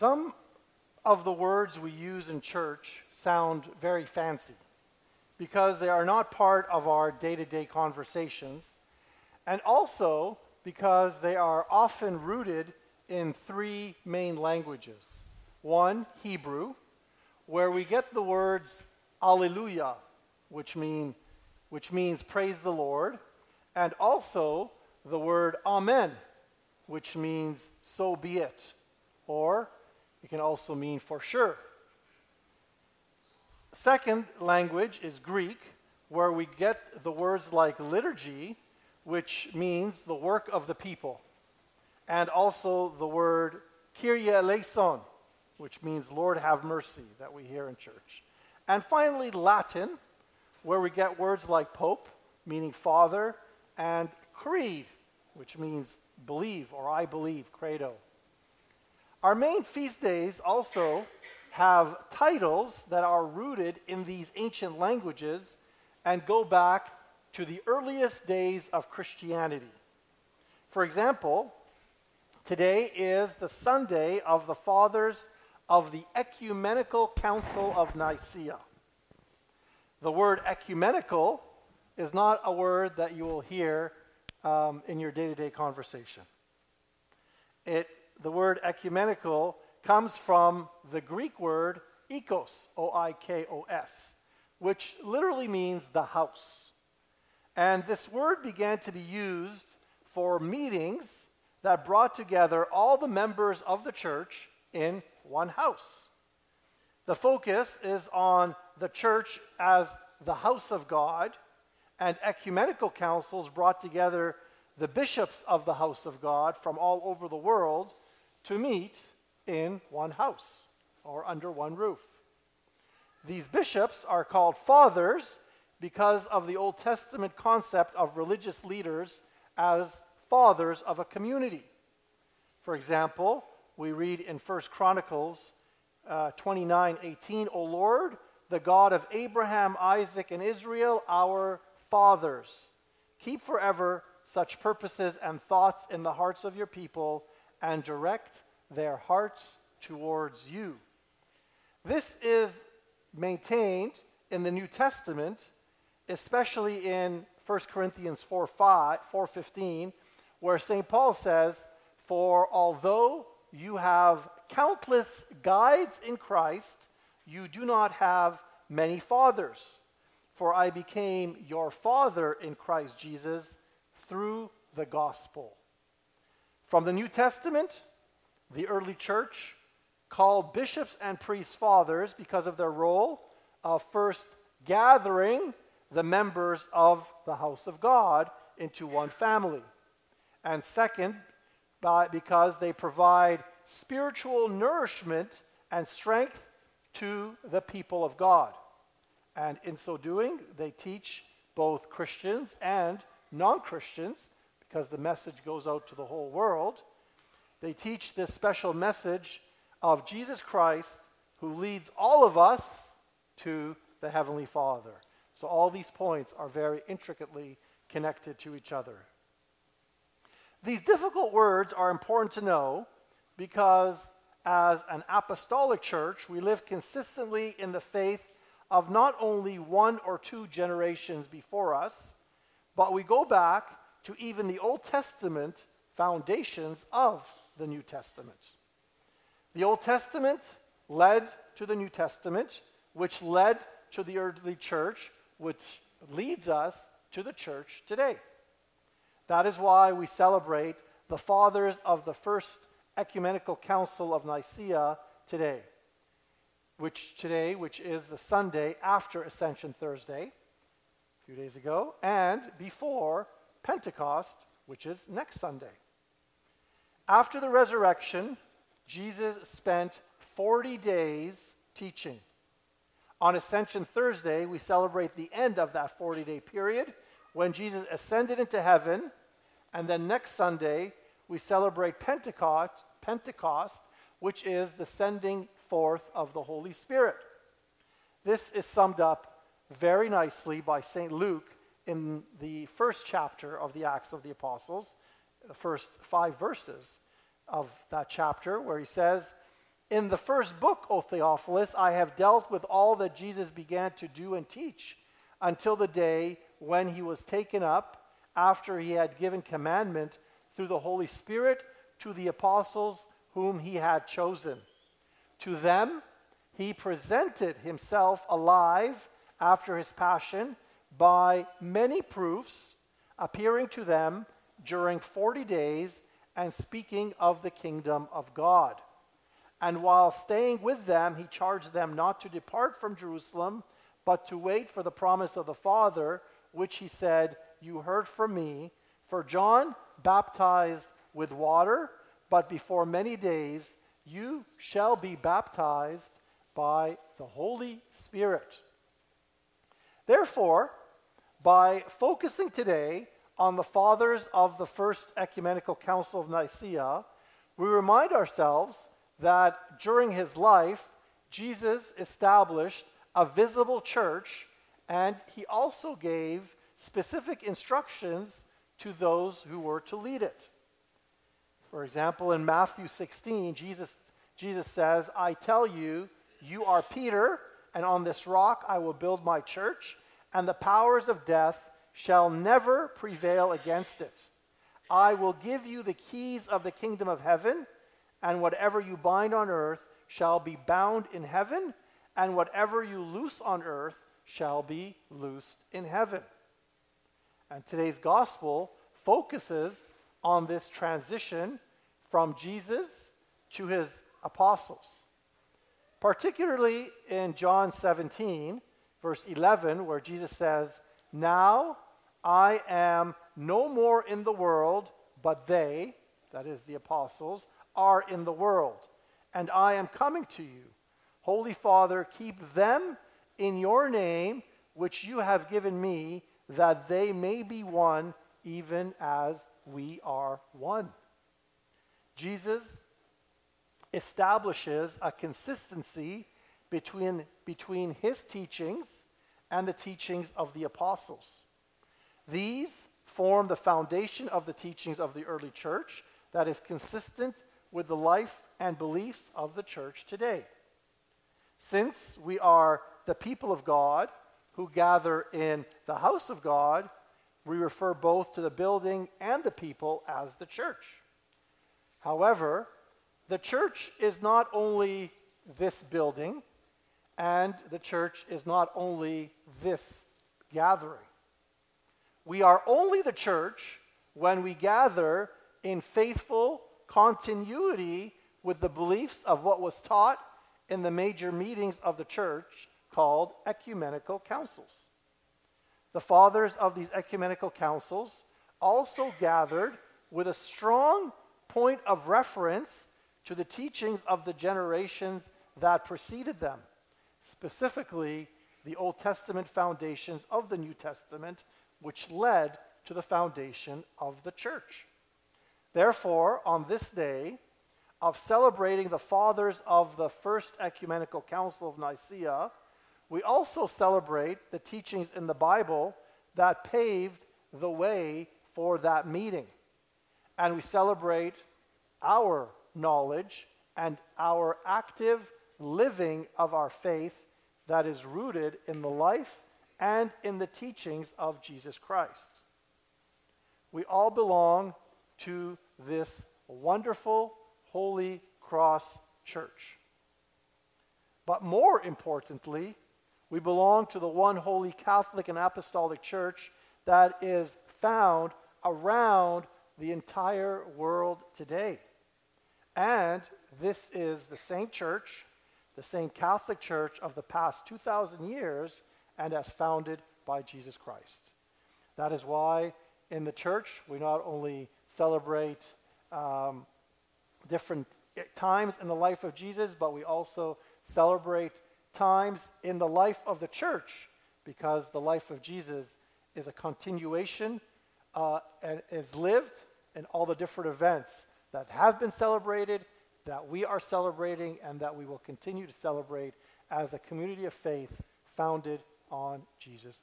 Some of the words we use in church sound very fancy because they are not part of our day to day conversations, and also because they are often rooted in three main languages. One, Hebrew, where we get the words Alleluia, which, mean, which means praise the Lord, and also the word Amen, which means so be it, or it can also mean for sure. Second language is Greek, where we get the words like liturgy, which means the work of the people, and also the word Kyrie eleison, which means Lord have mercy, that we hear in church. And finally, Latin, where we get words like Pope, meaning Father, and Creed, which means believe or I believe, credo. Our main feast days also have titles that are rooted in these ancient languages and go back to the earliest days of Christianity. For example, today is the Sunday of the Fathers of the Ecumenical Council of Nicaea. The word ecumenical is not a word that you will hear um, in your day to day conversation. It the word ecumenical comes from the Greek word oikos, O I K O S, which literally means the house. And this word began to be used for meetings that brought together all the members of the church in one house. The focus is on the church as the house of God, and ecumenical councils brought together the bishops of the house of God from all over the world to meet in one house or under one roof. These bishops are called fathers because of the Old Testament concept of religious leaders as fathers of a community. For example, we read in 1 Chronicles uh, 29 18, O Lord, the God of Abraham, Isaac, and Israel, our fathers, keep forever such purposes and thoughts in the hearts of your people and direct their hearts towards you. This is maintained in the New Testament, especially in 1 Corinthians 4, 5, 4.15, where St. Paul says, For although you have countless guides in Christ, you do not have many fathers. For I became your father in Christ Jesus through the gospel. From the New Testament, the early church called bishops and priests fathers because of their role of first gathering the members of the house of God into one family. And second, by, because they provide spiritual nourishment and strength to the people of God. And in so doing, they teach both Christians and non Christians because the message goes out to the whole world. They teach this special message of Jesus Christ who leads all of us to the Heavenly Father. So, all these points are very intricately connected to each other. These difficult words are important to know because, as an apostolic church, we live consistently in the faith of not only one or two generations before us, but we go back to even the Old Testament foundations of the New Testament. The Old Testament led to the New Testament, which led to the early church, which leads us to the church today. That is why we celebrate the fathers of the first ecumenical council of Nicaea today, which today, which is the Sunday after Ascension Thursday, a few days ago, and before Pentecost, which is next Sunday. After the resurrection, Jesus spent 40 days teaching. On Ascension Thursday, we celebrate the end of that 40 day period when Jesus ascended into heaven. And then next Sunday, we celebrate Pentecost, Pentecost, which is the sending forth of the Holy Spirit. This is summed up very nicely by St. Luke in the first chapter of the Acts of the Apostles, the first five verses of that chapter, where he says, In the first book, O Theophilus, I have dealt with all that Jesus began to do and teach until the day when he was taken up after he had given commandment through the Holy Spirit to the apostles whom he had chosen. To them, he presented himself alive after his passion by many proofs, appearing to them during 40 days and speaking of the kingdom of God. And while staying with them, he charged them not to depart from Jerusalem, but to wait for the promise of the Father, which he said, You heard from me. For John baptized with water, but before many days you shall be baptized by the Holy Spirit. Therefore, by focusing today on the fathers of the First Ecumenical Council of Nicaea, we remind ourselves that during his life, Jesus established a visible church and he also gave specific instructions to those who were to lead it. For example, in Matthew 16, Jesus, Jesus says, I tell you, you are Peter, and on this rock I will build my church, and the powers of death shall never prevail against it. I will give you the keys of the kingdom of heaven and whatever you bind on earth shall be bound in heaven, and whatever you loose on earth shall be loosed in heaven. And today's gospel focuses on this transition from Jesus to his apostles. Particularly in John 17, verse 11, where Jesus says, Now I am no more in the world, but they, that is the apostles, are in the world, and I am coming to you. Holy Father, keep them in your name, which you have given me, that they may be one, even as we are one. Jesus establishes a consistency between, between his teachings and the teachings of the apostles. These form the foundation of the teachings of the early church that is consistent with the life and beliefs of the church today. Since we are the people of God who gather in the house of God, we refer both to the building and the people as the church. However, the church is not only this building, and the church is not only this gathering. We are only the church when we gather in faithful continuity with the beliefs of what was taught in the major meetings of the church called ecumenical councils. The fathers of these ecumenical councils also gathered with a strong point of reference to the teachings of the generations that preceded them, specifically the Old Testament foundations of the New Testament, which led to the foundation of the church. Therefore, on this day of celebrating the fathers of the First Ecumenical Council of Nicaea, we also celebrate the teachings in the Bible that paved the way for that meeting. And we celebrate our knowledge and our active living of our faith that is rooted in the life and in the teachings of Jesus Christ. We all belong to this wonderful Holy Cross Church. But more importantly, we belong to the one holy Catholic and Apostolic Church that is found around the entire world today. And this is the same church, the same Catholic Church of the past 2,000 years, and as founded by Jesus Christ. That is why in the church we not only celebrate um, different times in the life of Jesus, but we also celebrate times in the life of the church because the life of Jesus is a continuation uh, and is lived in all the different events that have been celebrated, that we are celebrating, and that we will continue to celebrate as a community of faith founded on Jesus.